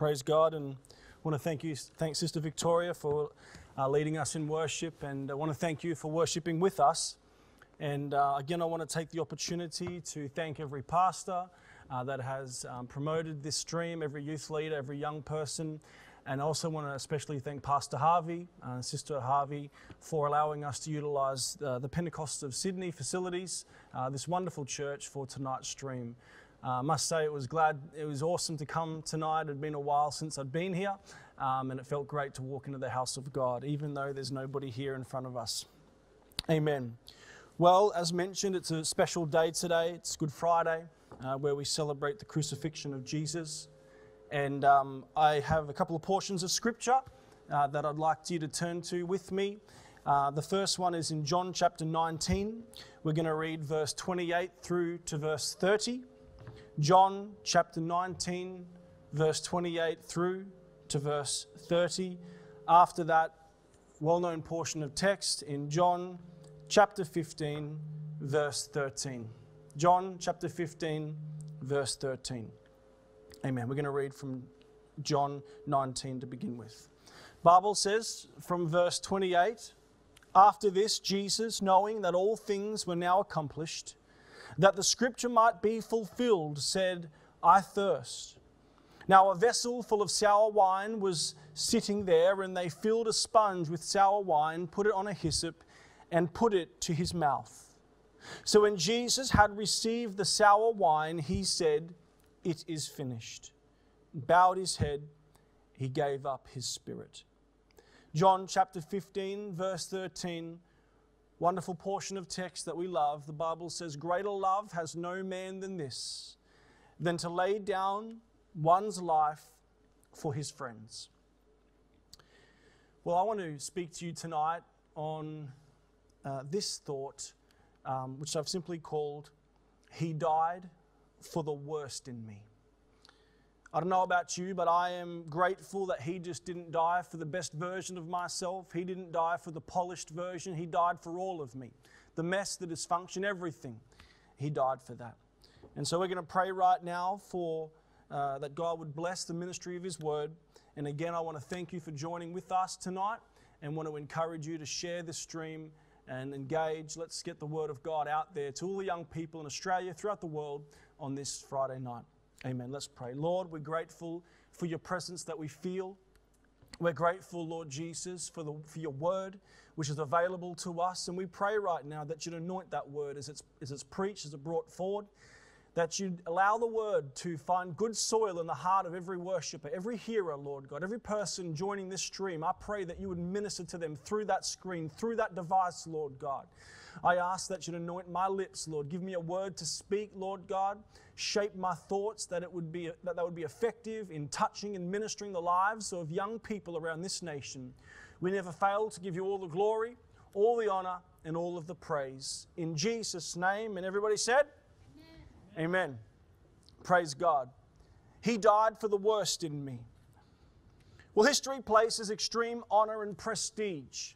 Praise God, and want to thank you, thank Sister Victoria for uh, leading us in worship, and I want to thank you for worshiping with us. And uh, again, I want to take the opportunity to thank every pastor uh, that has um, promoted this stream, every youth leader, every young person, and I also want to especially thank Pastor Harvey, uh, Sister Harvey, for allowing us to utilize uh, the Pentecost of Sydney facilities, uh, this wonderful church for tonight's stream. Uh, I must say it was glad, it was awesome to come tonight. It had been a while since I'd been here, um, and it felt great to walk into the house of God, even though there's nobody here in front of us. Amen. Well, as mentioned, it's a special day today. It's Good Friday, uh, where we celebrate the crucifixion of Jesus. And um, I have a couple of portions of scripture uh, that I'd like you to turn to with me. Uh, the first one is in John chapter 19. We're going to read verse 28 through to verse 30. John chapter 19, verse 28 through to verse 30. After that, well known portion of text in John chapter 15, verse 13. John chapter 15, verse 13. Amen. We're going to read from John 19 to begin with. Bible says from verse 28, after this Jesus, knowing that all things were now accomplished, that the scripture might be fulfilled, said, I thirst. Now, a vessel full of sour wine was sitting there, and they filled a sponge with sour wine, put it on a hyssop, and put it to his mouth. So when Jesus had received the sour wine, he said, It is finished. Bowed his head, he gave up his spirit. John chapter 15, verse 13 wonderful portion of text that we love. The Bible says, Greater love has no man than this, than to lay down one's life for his friends. Well, I want to speak to you tonight on uh, this thought, um, which I've simply called, He died for the worst in me. I don't know about you, but I am grateful that He just didn't die for the best version of myself. He didn't die for the polished version. He died for all of me. The mess, the dysfunction, everything. He died for that. And so we're going to pray right now for uh, that God would bless the ministry of His word. And again, I want to thank you for joining with us tonight and want to encourage you to share this stream and engage. Let's get the word of God out there to all the young people in Australia, throughout the world on this Friday night. Amen. Let's pray. Lord, we're grateful for your presence that we feel. We're grateful, Lord Jesus, for, the, for your word, which is available to us. And we pray right now that you'd anoint that word as it's, as it's preached, as it's brought forward, that you'd allow the word to find good soil in the heart of every worshiper, every hearer, Lord God, every person joining this stream. I pray that you would minister to them through that screen, through that device, Lord God. I ask that you'd anoint my lips, Lord. Give me a word to speak, Lord God. Shape my thoughts that it would be that they would be effective in touching and ministering the lives of young people around this nation. We never fail to give you all the glory, all the honor, and all of the praise. In Jesus' name. And everybody said, Amen. Praise God. He died for the worst in me. Well, history places extreme honor and prestige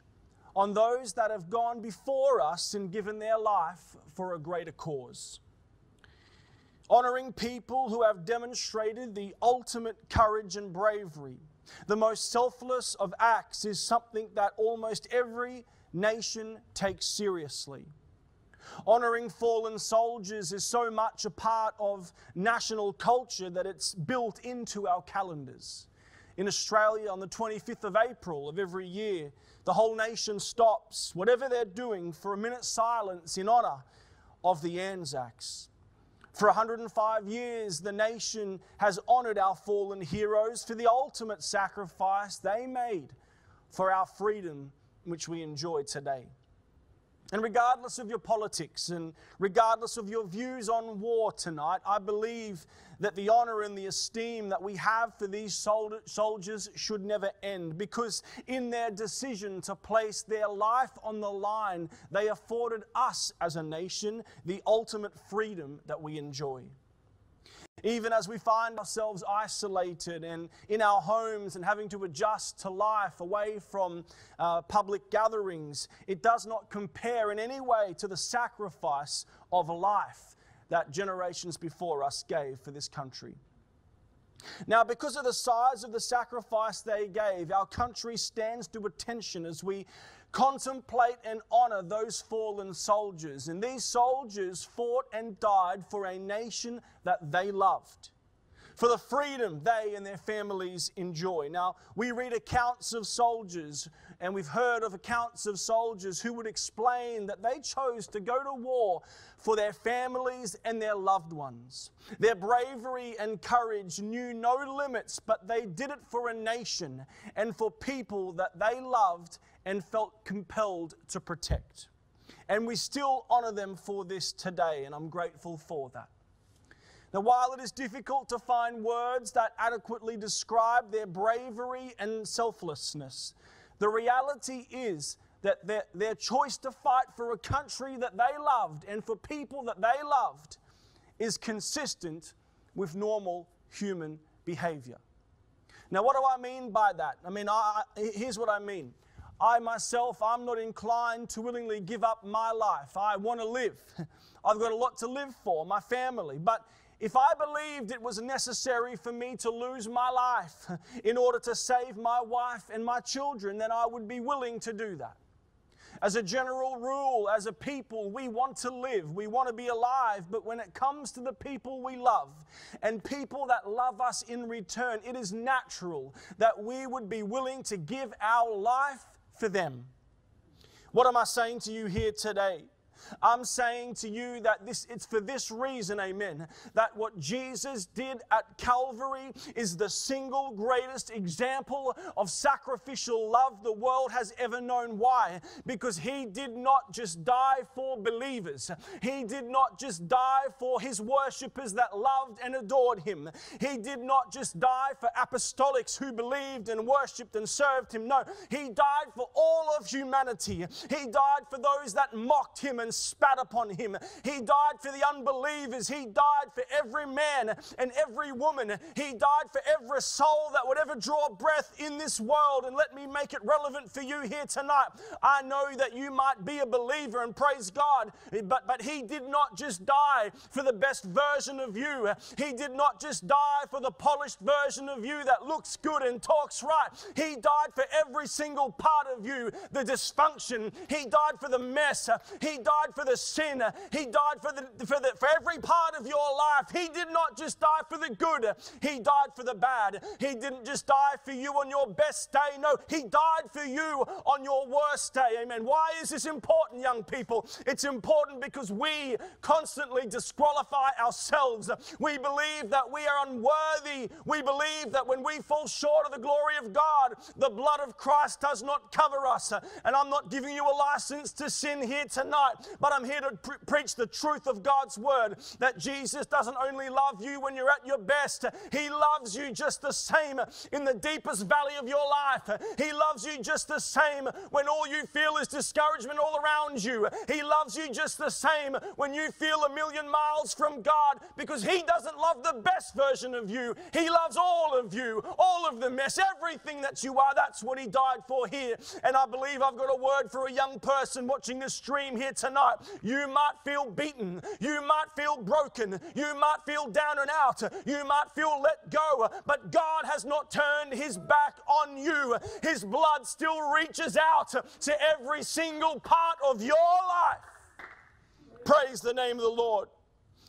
on those that have gone before us and given their life for a greater cause. Honoring people who have demonstrated the ultimate courage and bravery. The most selfless of acts is something that almost every nation takes seriously. Honoring fallen soldiers is so much a part of national culture that it's built into our calendars. In Australia, on the 25th of April of every year, the whole nation stops, whatever they're doing, for a minute's silence in honor of the Anzacs. For 105 years, the nation has honored our fallen heroes for the ultimate sacrifice they made for our freedom, which we enjoy today. And regardless of your politics and regardless of your views on war tonight, I believe that the honor and the esteem that we have for these soldiers should never end because in their decision to place their life on the line, they afforded us as a nation the ultimate freedom that we enjoy even as we find ourselves isolated and in our homes and having to adjust to life away from uh, public gatherings, it does not compare in any way to the sacrifice of life that generations before us gave for this country. Now, because of the size of the sacrifice they gave, our country stands to attention as we contemplate and honor those fallen soldiers. And these soldiers fought and died for a nation that they loved for the freedom they and their families enjoy. Now, we read accounts of soldiers, and we've heard of accounts of soldiers who would explain that they chose to go to war for their families and their loved ones. Their bravery and courage knew no limits, but they did it for a nation and for people that they loved and felt compelled to protect. And we still honor them for this today, and I'm grateful for that. Now, while it is difficult to find words that adequately describe their bravery and selflessness, the reality is that their, their choice to fight for a country that they loved and for people that they loved is consistent with normal human behavior. Now, what do I mean by that? I mean, I, here's what I mean. I myself, I'm not inclined to willingly give up my life. I want to live. I've got a lot to live for, my family. But if I believed it was necessary for me to lose my life in order to save my wife and my children, then I would be willing to do that. As a general rule, as a people, we want to live, we want to be alive, but when it comes to the people we love and people that love us in return, it is natural that we would be willing to give our life for them. What am I saying to you here today? I'm saying to you that this it's for this reason, amen, that what Jesus did at Calvary is the single greatest example of sacrificial love the world has ever known. Why? Because he did not just die for believers. He did not just die for his worshippers that loved and adored him. He did not just die for apostolics who believed and worshiped and served him. No, he died for all of humanity. He died for those that mocked him and spat upon him. He died for the unbelievers. He died for every man and every woman. He died for every soul that would ever draw breath in this world. And let me make it relevant for you here tonight. I know that you might be a believer and praise God, but, but He did not just die for the best version of you. He did not just die for the polished version of you that looks good and talks right. He died for every single part of you, the dysfunction. He died for the mess. He died died for the sin. He died for, the, for, the, for every part of your life. He did not just die for the good, He died for the bad. He didn't just die for you on your best day. No, He died for you on your worst day. Amen. Why is this important, young people? It's important because we constantly disqualify ourselves. We believe that we are unworthy. We believe that when we fall short of the glory of God, the blood of Christ does not cover us. And I'm not giving you a license to sin here tonight but I'm here to pre- preach the truth of God's word that Jesus doesn't only love you when you're at your best, He loves you just the same in the deepest valley of your life. He loves you just the same when all you feel is discouragement all around you. He loves you just the same when you feel a million miles from God because He doesn't love the best version of you. He loves all of you, all of the mess, everything that you are. That's what He died for here. And I believe I've got a word for a young person watching this stream here tonight tonight. You might feel beaten. You might feel broken. You might feel down and out. You might feel let go. But God has not turned his back on you. His blood still reaches out to every single part of your life. Praise the name of the Lord.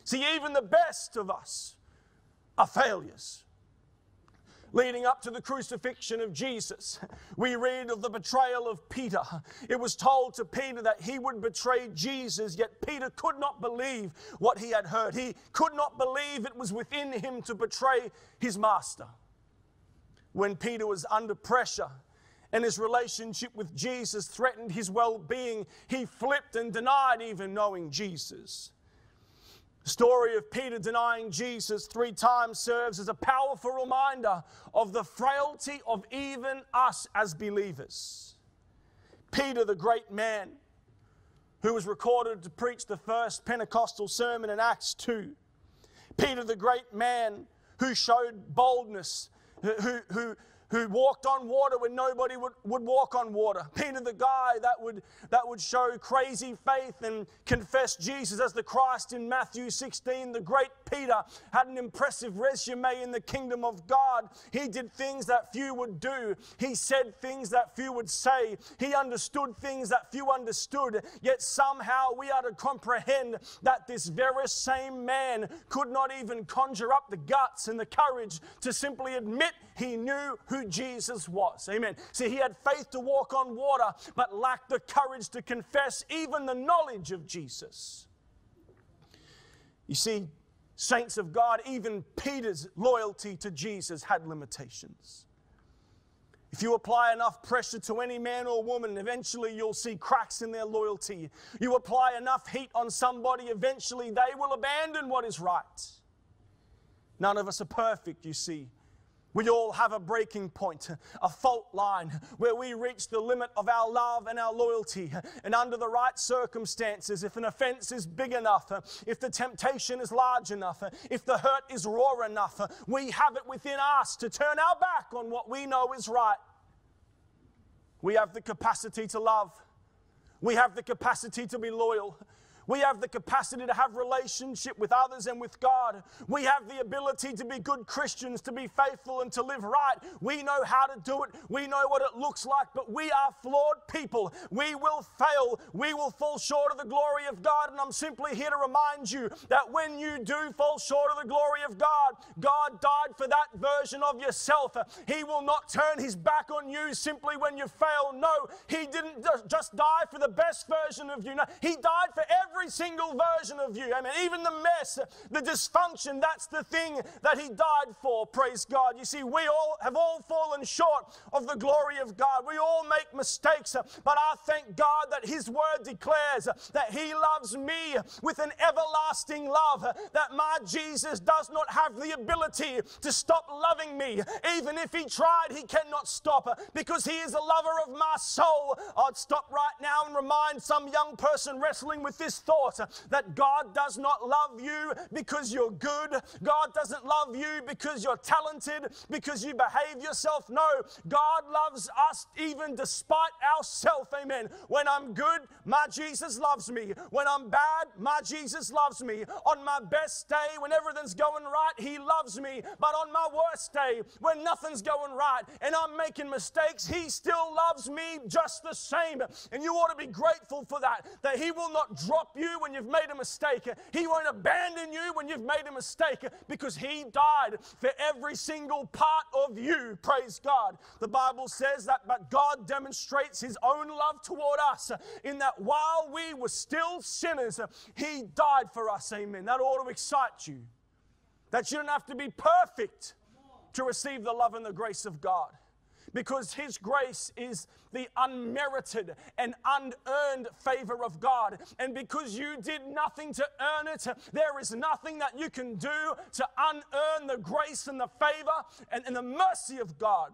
See, even the best of us are failures leading up to the crucifixion of Jesus. We read of the betrayal of Peter. It was told to Peter that he would betray Jesus, yet Peter could not believe what he had heard. He could not believe it was within him to betray his master. When Peter was under pressure, and his relationship with Jesus threatened his well being, he flipped and denied even knowing Jesus. The story of Peter denying Jesus three times serves as a powerful reminder of the frailty of even us as believers. Peter, the great man, who was recorded to preach the first Pentecostal sermon in Acts 2. Peter, the great man who showed boldness, who, who, who walked on water when nobody would, would walk on water. Peter, the guy that would, that would show crazy faith and confess Jesus as the Christ in Matthew 16, the great Peter had an impressive resume in the kingdom of God. He did things that few would do, he said things that few would say, he understood things that few understood. Yet somehow we are to comprehend that this very same man could not even conjure up the guts and the courage to simply admit he knew who Jesus was. Amen. See, he had faith to walk on water, but lacked the courage to confess even the knowledge of Jesus. You see, saints of God, even Peter's loyalty to Jesus had limitations. If you apply enough pressure to any man or woman, eventually you'll see cracks in their loyalty. You apply enough heat on somebody, eventually they will abandon what is right. None of us are perfect, you see. We all have a breaking point, a fault line where we reach the limit of our love and our loyalty. And under the right circumstances, if an offense is big enough, if the temptation is large enough, if the hurt is raw enough, we have it within us to turn our back on what we know is right. We have the capacity to love. We have the capacity to be loyal. We have the capacity to have relationship with others and with God. We have the ability to be good Christians, to be faithful and to live right. We know how to do it. We know what it looks like, but we are flawed people. We will fail. We will fall short of the glory of God. And I'm simply here to remind you that when you do fall short of the glory of God, God died for that version of yourself. He will not turn his back on you simply when you fail. No, he didn't just die for the best version of you. No, he died for every every single version of you. Amen. Even the mess, the dysfunction, that's the thing that He died for. Praise God. You see, we all have all fallen short of the glory of God. We all make mistakes, but I thank God that His word declares that He loves me with an everlasting love, that my Jesus does not have the ability to stop loving me. Even if He tried, He cannot stop because He is a lover of my soul. I'd stop right now and remind some young person wrestling with this thought that God does not love you because you're good. God doesn't love you because you're talented, because you behave yourself. No, God loves us even despite ourselves. Amen. When I'm good, my Jesus loves me. When I'm bad, my Jesus loves me. On my best day, when everything's going right, He loves me. But on my worst day, when nothing's going right and I'm making mistakes, He still loves me just the same. And you ought to be grateful for that, that He will not drop you when you've made a mistake. He won't abandon you when you've made a mistake because He died for every single part of you. Praise God. The Bible says that, but God demonstrates His own love toward us in that while we were still sinners, He died for us. Amen. That ought to excite you. That you don't have to be perfect to receive the love and the grace of God because His grace is the unmerited and unearned favor of God. And because you did nothing to earn it, there is nothing that you can do to unearn the grace and the favor and, and the mercy of God.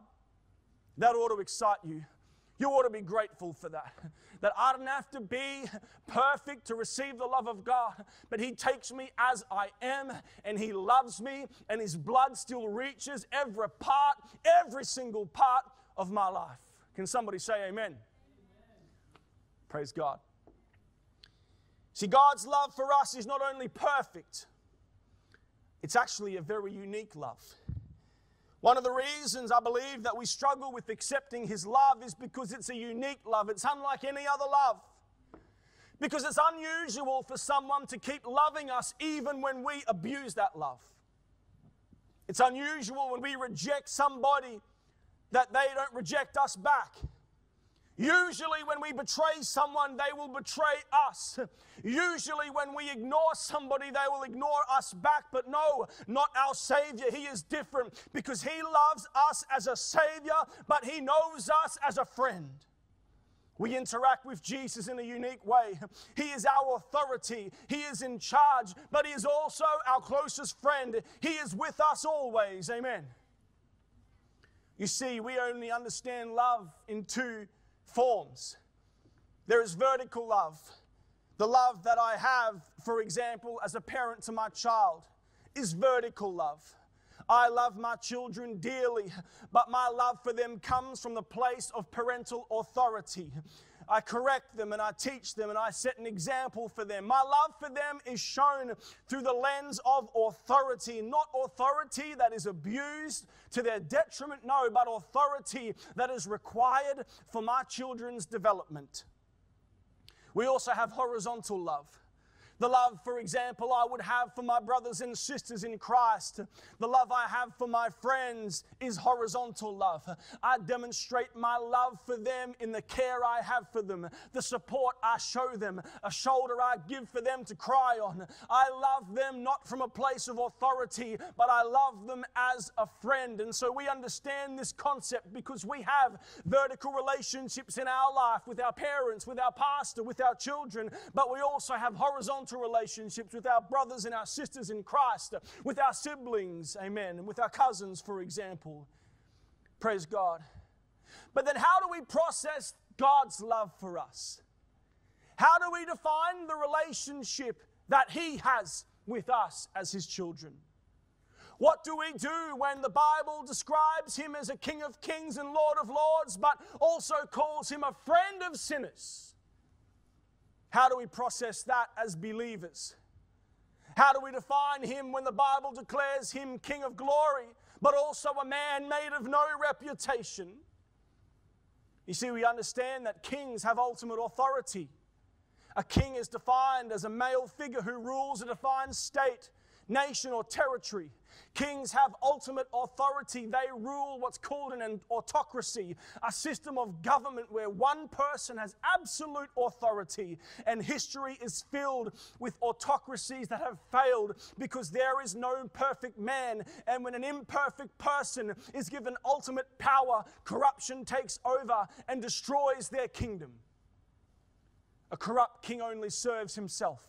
That ought to excite you. You ought to be grateful for that. That I don't have to be perfect to receive the love of God, but He takes me as I am and He loves me, and His blood still reaches every part, every single part of my life. Can somebody say amen? amen? Praise God. See, God's love for us is not only perfect, it's actually a very unique love. One of the reasons I believe that we struggle with accepting His love is because it's a unique love. It's unlike any other love. Because it's unusual for someone to keep loving us even when we abuse that love. It's unusual when we reject somebody that they don't reject us back. Usually, when we betray someone, they will betray us. Usually, when we ignore somebody, they will ignore us back. But no, not our Savior. He is different because He loves us as a Savior, but He knows us as a friend. We interact with Jesus in a unique way. He is our authority. He is in charge, but He is also our closest friend. He is with us always. Amen. You see, we only understand love in two forms. There is vertical love, the love that I have, for example, as a parent to my child, is vertical love. I love my children dearly, but my love for them comes from the place of parental authority. I correct them and I teach them and I set an example for them. My love for them is shown through the lens of authority, not authority that is abused to their detriment, no, but authority that is required for my children's development. We also have horizontal love. The love, for example, I would have for my brothers and sisters in Christ. The love I have for my friends is horizontal love. I demonstrate my love for them in the care I have for them, the support I show them, a shoulder I give for them to cry on. I love them not from a place of authority, but I love them as a friend. And so we understand this concept because we have vertical relationships in our life with our parents, with our pastor, with our children, but we also have horizontal relationships with our brothers and our sisters in Christ, with our siblings, amen, and with our cousins, for example. Praise God. But then, how do we process God's love for us? How do we define the relationship that He has with us as His children? What do we do when the Bible describes Him as a King of kings and Lord of lords, but also calls Him a friend of sinners? How do we process that as believers? How do we define him when the Bible declares him King of glory, but also a man made of no reputation? You see, we understand that kings have ultimate authority. A king is defined as a male figure who rules a defined state, nation, or territory. Kings have ultimate authority. They rule what's called an autocracy, a system of government where one person has absolute authority. And history is filled with autocracies that have failed because there is no perfect man. And when an imperfect person is given ultimate power, corruption takes over and destroys their kingdom. A corrupt king only serves himself.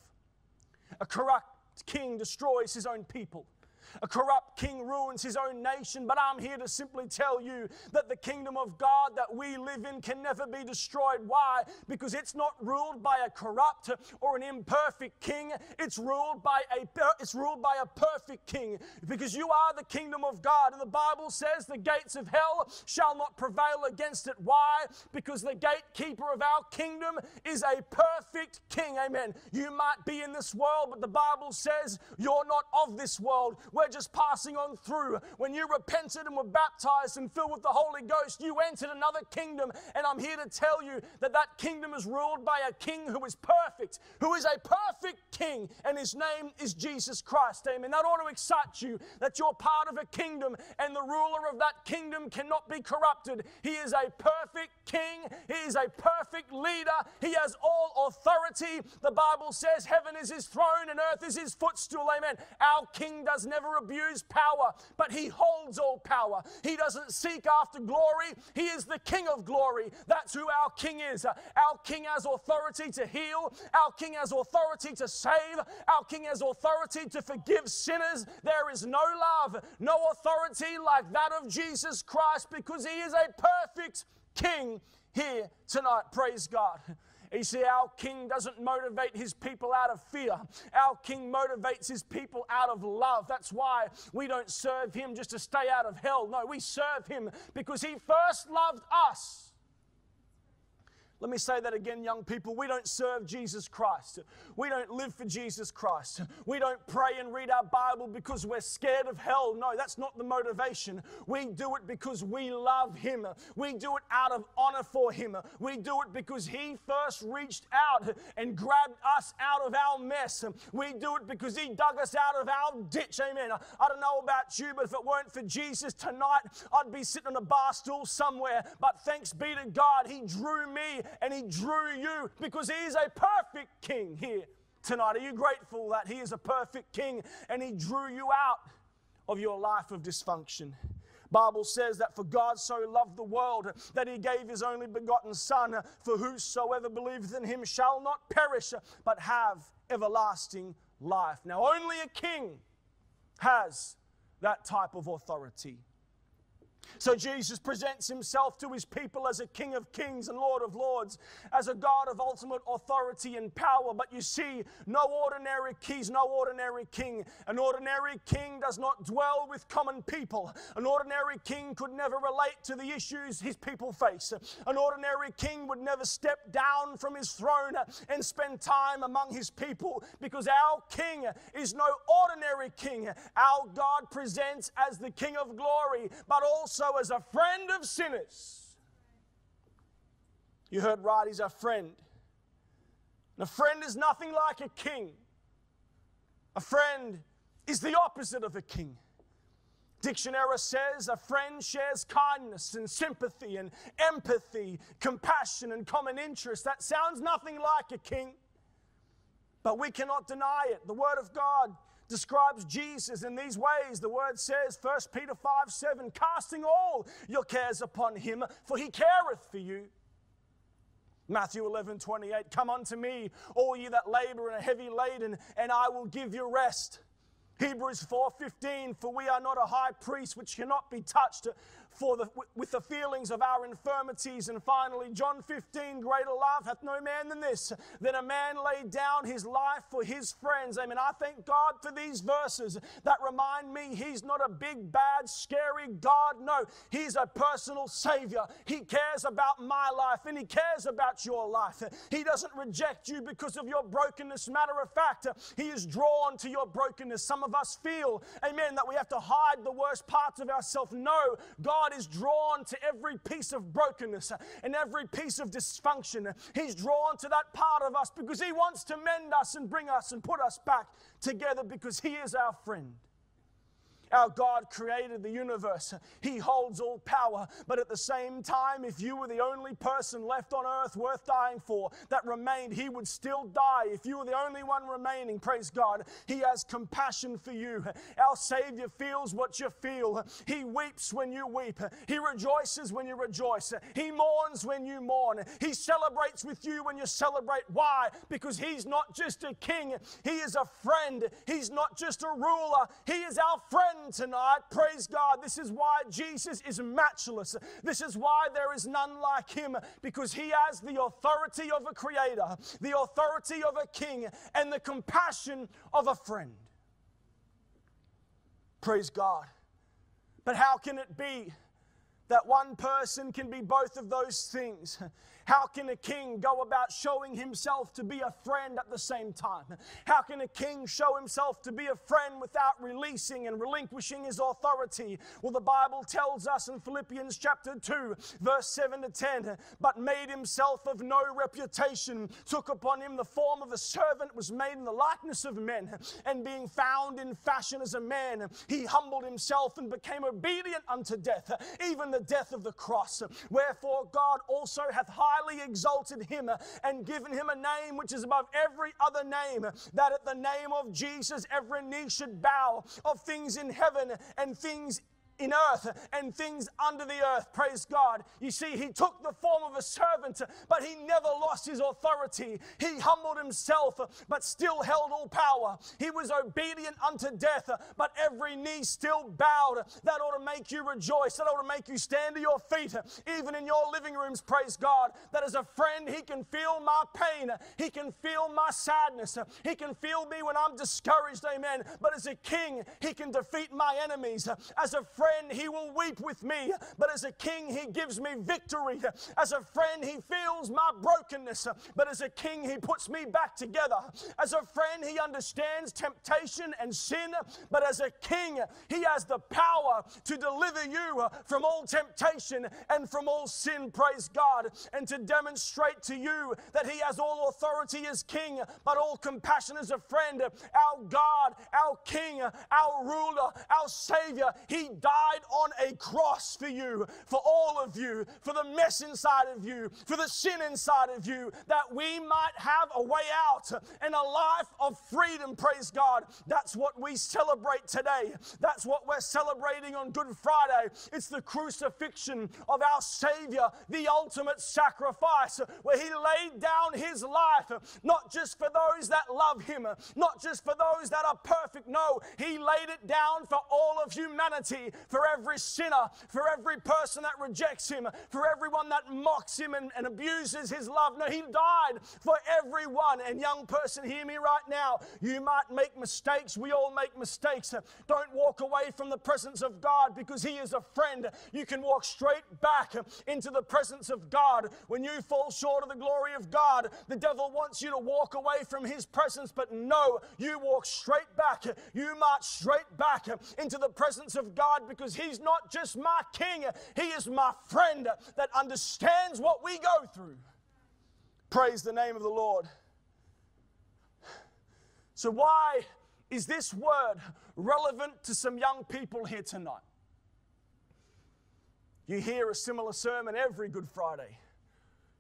A corrupt king destroys his own people. A corrupt king ruins his own nation, but I'm here to simply tell you that the kingdom of God that we live in can never be destroyed. Why? Because it's not ruled by a corrupt or an imperfect king. It's ruled by a it's ruled by a perfect king. Because you are the kingdom of God, and the Bible says the gates of hell shall not prevail against it. Why? Because the gatekeeper of our kingdom is a perfect king. Amen. You might be in this world, but the Bible says you're not of this world. We're we're just passing on through. When you repented and were baptized and filled with the Holy Ghost, you entered another kingdom. And I'm here to tell you that that kingdom is ruled by a king who is perfect, who is a perfect king, and his name is Jesus Christ. Amen. That ought to excite you that you're part of a kingdom and the ruler of that kingdom cannot be corrupted. He is a perfect king, he is a perfect leader, he has all authority. The Bible says heaven is his throne and earth is his footstool. Amen. Our king does never abuse power, but he holds all power. He doesn't seek after glory. He is the King of glory. That's who our King is. Our King has authority to heal. Our King has authority to save. Our King has authority to forgive sinners. There is no love, no authority like that of Jesus Christ because he is a perfect King here tonight. Praise God. You see, our king doesn't motivate his people out of fear. Our king motivates his people out of love. That's why we don't serve him just to stay out of hell. No, we serve him because he first loved us. Let me say that again, young people. We don't serve Jesus Christ. We don't live for Jesus Christ. We don't pray and read our Bible because we're scared of hell. No, that's not the motivation. We do it because we love Him. We do it out of honor for Him. We do it because He first reached out and grabbed us out of our mess. We do it because He dug us out of our ditch. Amen. I don't know about you, but if it weren't for Jesus tonight, I'd be sitting on a bar stool somewhere. But thanks be to God, He drew me and He drew you because He is a perfect King here tonight. Are you grateful that He is a perfect King and He drew you out of your life of dysfunction? Bible says that for God so loved the world that he gave his only begotten son for whosoever believeth in him shall not perish but have everlasting life. Now only a king has that type of authority. So Jesus presents himself to his people as a King of kings and Lord of lords, as a God of ultimate authority and power. But you see, no ordinary king, no ordinary king. An ordinary king does not dwell with common people. An ordinary king could never relate to the issues his people face. An ordinary king would never step down from his throne and spend time among his people because our king is no ordinary king. Our God presents as the King of glory, but also as a friend of sinners. You heard right, he's a friend. And a friend is nothing like a king. A friend is the opposite of a king. Dictionary says a friend shares kindness and sympathy and empathy, compassion and common interest. That sounds nothing like a king, but we cannot deny it. The Word of God describes Jesus in these ways. The word says, 1 Peter 5 7, casting all your cares upon him, for he careth for you. Matthew 11 28, come unto me, all ye that labor and are heavy laden, and I will give you rest. Hebrews 4:15 for we are not a high priest which cannot be touched for the, with the feelings of our infirmities. And finally, John 15, greater love hath no man than this, that a man laid down his life for his friends. Amen. I thank God for these verses that remind me he's not a big, bad, scary God. No, he's a personal Savior. He cares about my life and he cares about your life. He doesn't reject you because of your brokenness. Matter of fact, he is drawn to your brokenness. Some of us feel, amen, that we have to hide the worst parts of ourselves. No, God God is drawn to every piece of brokenness and every piece of dysfunction. He's drawn to that part of us because He wants to mend us and bring us and put us back together because He is our friend. Our God created the universe. He holds all power. But at the same time, if you were the only person left on earth worth dying for that remained, He would still die. If you were the only one remaining, praise God, He has compassion for you. Our Savior feels what you feel. He weeps when you weep. He rejoices when you rejoice. He mourns when you mourn. He celebrates with you when you celebrate. Why? Because He's not just a king, He is a friend. He's not just a ruler, He is our friend tonight. Praise God. This is why Jesus is matchless. This is why there is none like him because he has the authority of a creator, the authority of a king, and the compassion of a friend. Praise God. But how can it be that one person can be both of those things? How can a king go about showing himself to be a friend at the same time? How can a king show himself to be a friend without releasing and relinquishing his authority? Well, the Bible tells us in Philippians chapter 2, verse 7 to 10, but made himself of no reputation, took upon him the form of a servant, was made in the likeness of men, and being found in fashion as a man, he humbled himself and became obedient unto death, even the death of the cross. Wherefore God also hath highly highly exalted him and given him a name which is above every other name, that at the name of Jesus every knee should bow of things in heaven and things in earth and things under the earth. Praise God. You see, he took the form of a servant, but he never lost his authority. He humbled himself, but still held all power. He was obedient unto death, but every knee still bowed. That ought to make you rejoice. That ought to make you stand to your feet, even in your living rooms. Praise God. That as a friend, he can feel my pain. He can feel my sadness. He can feel me when I'm discouraged. Amen. But as a king, he can defeat my enemies. As a friend, friend, he will weep with me, but as a king, he gives me victory. As a friend, he feels my brokenness, but as a king, he puts me back together. As a friend, he understands temptation and sin, but as a king, he has the power to deliver you from all temptation and from all sin, praise God, and to demonstrate to you that he has all authority as king, but all compassion as a friend. Our God, our king, our ruler, our savior, he died died on a cross for you, for all of you, for the mess inside of you, for the sin inside of you, that we might have a way out and a life of freedom. Praise God. That's what we celebrate today. That's what we're celebrating on Good Friday. It's the crucifixion of our Savior, the ultimate sacrifice, where He laid down His life, not just for those that love Him, not just for those that are perfect. No, He laid it down for all of humanity for every sinner, for every person that rejects him, for everyone that mocks him and, and abuses his love. No, he died for everyone. And young person, hear me right now. You might make mistakes. We all make mistakes. Don't walk away from the presence of God because he is a friend. You can walk straight back into the presence of God. When you fall short of the glory of God, the devil wants you to walk away from his presence, but no, you walk straight back. You march straight back into the presence of God because he's not just my king, he is my friend that understands what we go through. Praise the name of the Lord. So, why is this word relevant to some young people here tonight? You hear a similar sermon every Good Friday,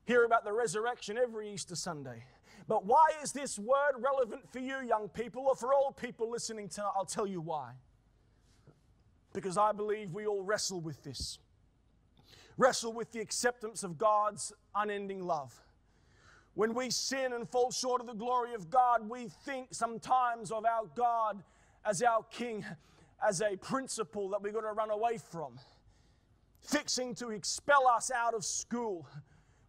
hear about the resurrection every Easter Sunday. But why is this word relevant for you, young people, or for all people listening tonight? I'll tell you why. Because I believe we all wrestle with this. Wrestle with the acceptance of God's unending love. When we sin and fall short of the glory of God, we think sometimes of our God as our King, as a principal that we've got to run away from, fixing to expel us out of school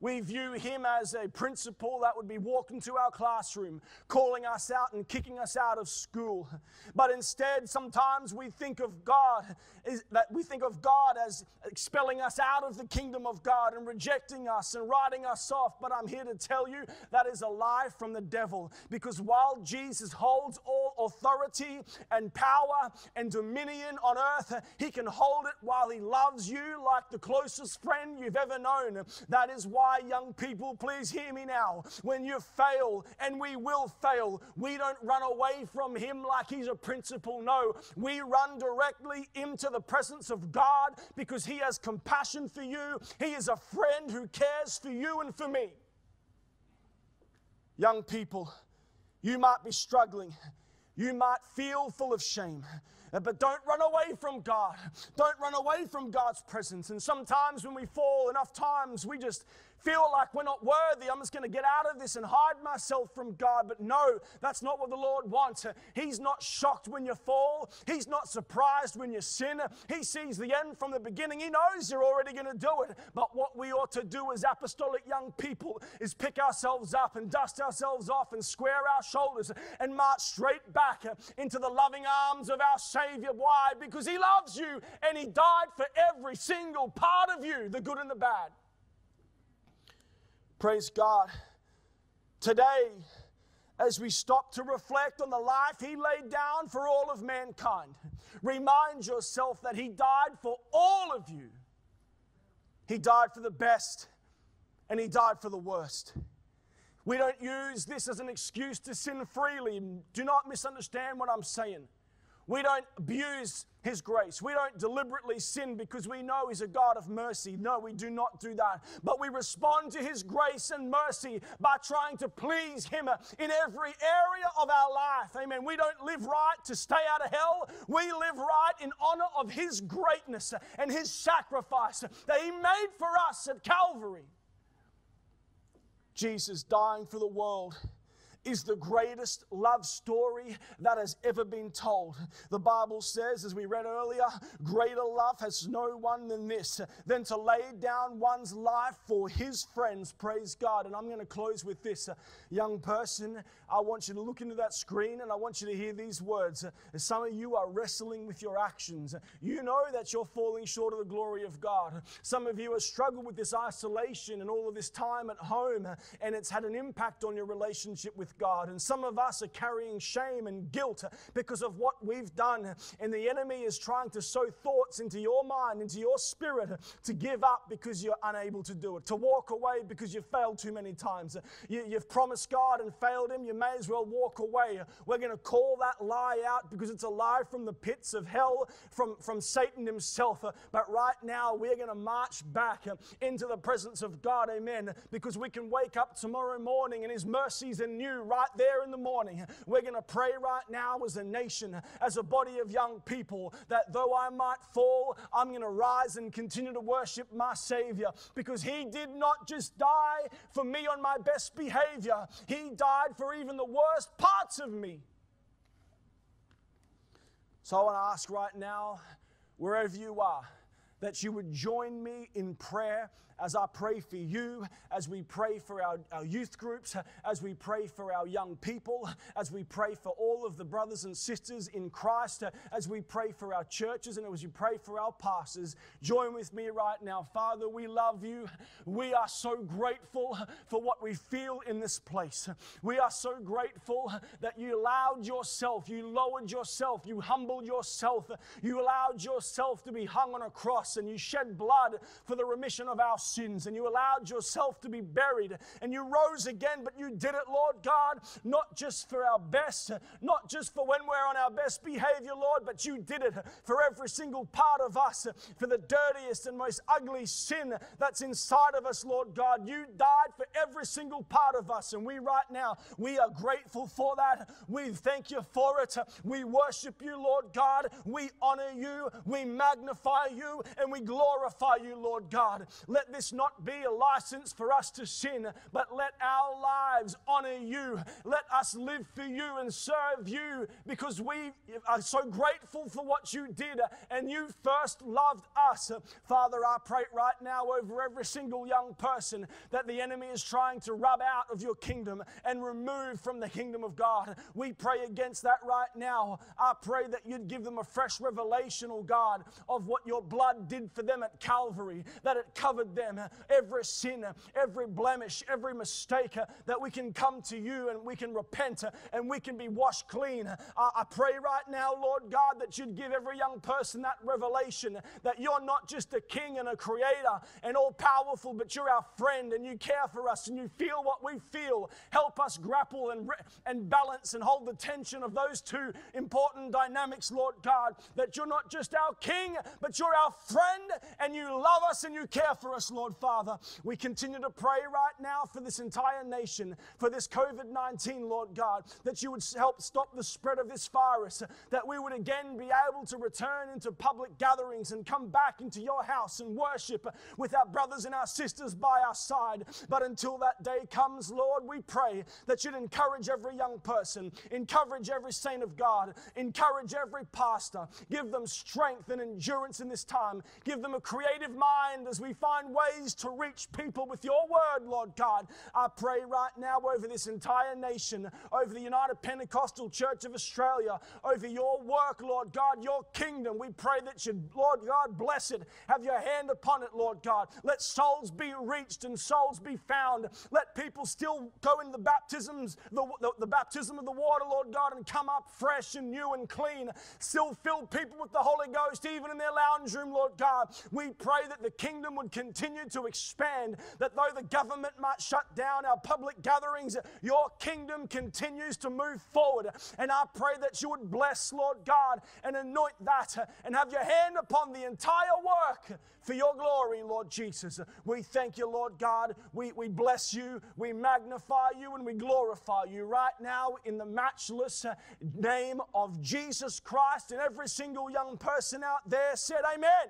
we view him as a principal that would be walking to our classroom, calling us out and kicking us out of school. But instead, sometimes we think of God is that we think of God as expelling us out of the kingdom of God and rejecting us and writing us off. But I'm here to tell you that is a lie from the devil. Because while Jesus holds all authority and power and dominion on earth, he can hold it while he loves you like the closest friend you've ever known. That is why why, young people, please hear me now. When you fail, and we will fail, we don't run away from Him like He's a principal. No, we run directly into the presence of God because He has compassion for you. He is a friend who cares for you and for me. Young people, you might be struggling. You might feel full of shame. Uh, but don't run away from God. Don't run away from God's presence. And sometimes when we fall, enough times we just feel like we're not worthy. I'm just going to get out of this and hide myself from God. But no, that's not what the Lord wants. He's not shocked when you fall, He's not surprised when you sin. He sees the end from the beginning. He knows you're already going to do it. But what we ought to do as apostolic young people is pick ourselves up and dust ourselves off and square our shoulders and march straight back into the loving arms of our Savior. Why? Because He loves you and He died for every single part of you, the good and the bad. Praise God. Today, as we stop to reflect on the life He laid down for all of mankind, remind yourself that He died for all of you. He died for the best and He died for the worst. We don't use this as an excuse to sin freely. Do not misunderstand what I'm saying. We don't abuse His grace. We don't deliberately sin because we know He's a God of mercy. No, we do not do that. But we respond to His grace and mercy by trying to please Him in every area of our life. Amen. We don't live right to stay out of hell. We live right in honor of His greatness and His sacrifice that He made for us at Calvary. Jesus dying for the world is the greatest love story that has ever been told. The Bible says, as we read earlier, greater love has no one than this, than to lay down one's life for his friends. Praise God. And I'm going to close with this. young person, I want you to look into that screen and I want you to hear these words. Some of you are wrestling with your actions. You know that you're falling short of the glory of God. Some of you have struggled with this isolation and all of this time at home, and it's had an impact on your relationship with God. And some of us are carrying shame and guilt because of what we've done. And the enemy is trying to sow thoughts into your mind, into your spirit, to give up because you're unable to do it, to walk away because you've failed too many times. You, have promised God and failed Him, you may as well walk away. We're going to call that lie out because it's a lie from the pits of hell, from, from Satan himself. But right now, we're going to march back into the presence of God, amen, because we can wake up tomorrow morning and His mercies are new right there in the morning. We're going to pray right now as a nation, as a body of young people, that though I might fall, I'm going to rise and continue to worship my Savior because He did not just die for me on my best behavior, He died for even the worst parts of me. So I want to ask right now wherever you are, that you would join me in prayer as I pray for you, as we pray for our, our youth groups, as we pray for our young people, as we pray for all of the brothers and sisters in Christ, as we pray for our churches, and as we pray for our pastors. Join with me right now. Father, we love you. We are so grateful for what we feel in this place. We are so grateful that you allowed yourself, you lowered yourself, you humbled yourself, you allowed yourself to be hung on a cross, and you shed blood for the remission of our sins and you allowed yourself to be buried and you rose again, but you did it, Lord God, not just for our best, not just for when we're on our best behavior, Lord, but you did it for every single part of us, for the dirtiest and most ugly sin that's inside of us, Lord God. You died for every single part of us, and we right now, we are grateful for that. We thank you for it. We worship you, Lord God. We honor you, we magnify you, and we glorify you, Lord God. Let this not be a license for us to sin, but let our lives honor you. Let us live for you and serve you because we are so grateful for what you did and you first loved us. Father, I pray right now over every single young person that the enemy is trying to rub out of your kingdom and remove from the kingdom of God. We pray against that right now. I pray that you'd give them a fresh revelation, oh God, of what your blood did for them at Calvary, that it covered them every sin, every blemish, every mistake, uh, that we can come to you and we can repent uh, and we can be washed clean. I pray right now, Lord God, that you'd give every young person that revelation that you're not just a king and a creator and all powerful, but you're our friend and you care for us and you feel what we feel. Help us grapple and, and balance and hold the tension of those two important dynamics, Lord God, that you're not just our king, but you're our friend and you love us and you care for us, Lord Father. We continue to pray right now for this entire nation, for this COVID 19, Lord God, that you would help stop the spread of this virus, that we would again be able to return into public gatherings and come back into your house and worship with our brothers and our sisters by our side. But until that day comes, Lord, we pray that you'd encourage every young person, encourage every saint of God, encourage every pastor, give them strength and endurance in this time, give them a creative mind as we find ways to reach people with your word, Lord God. I pray right now over this entire nation, over the United Pentecostal Church of Australia, over your work, Lord God, your kingdom. We pray that you, Lord God, bless it. Have your hand upon it, Lord God. Let souls be reached and souls be found. Let people still go in the baptisms, the, the, the baptism of the water, Lord God, and come up fresh and new and clean. Still fill people with the Holy Ghost, even in their lounge room, Lord God. We pray that the kingdom would continue to expand, that though the government might shut down our public gatherings, your kingdom continues to move forward. And I pray that you would bless, Lord God, and anoint that uh, and have your hand upon the entire work for your glory, Lord Jesus. We thank you, Lord God. We, we bless you, we magnify you, and we glorify you right now in the matchless uh, name of Jesus Christ. And every single young person out there said, Amen.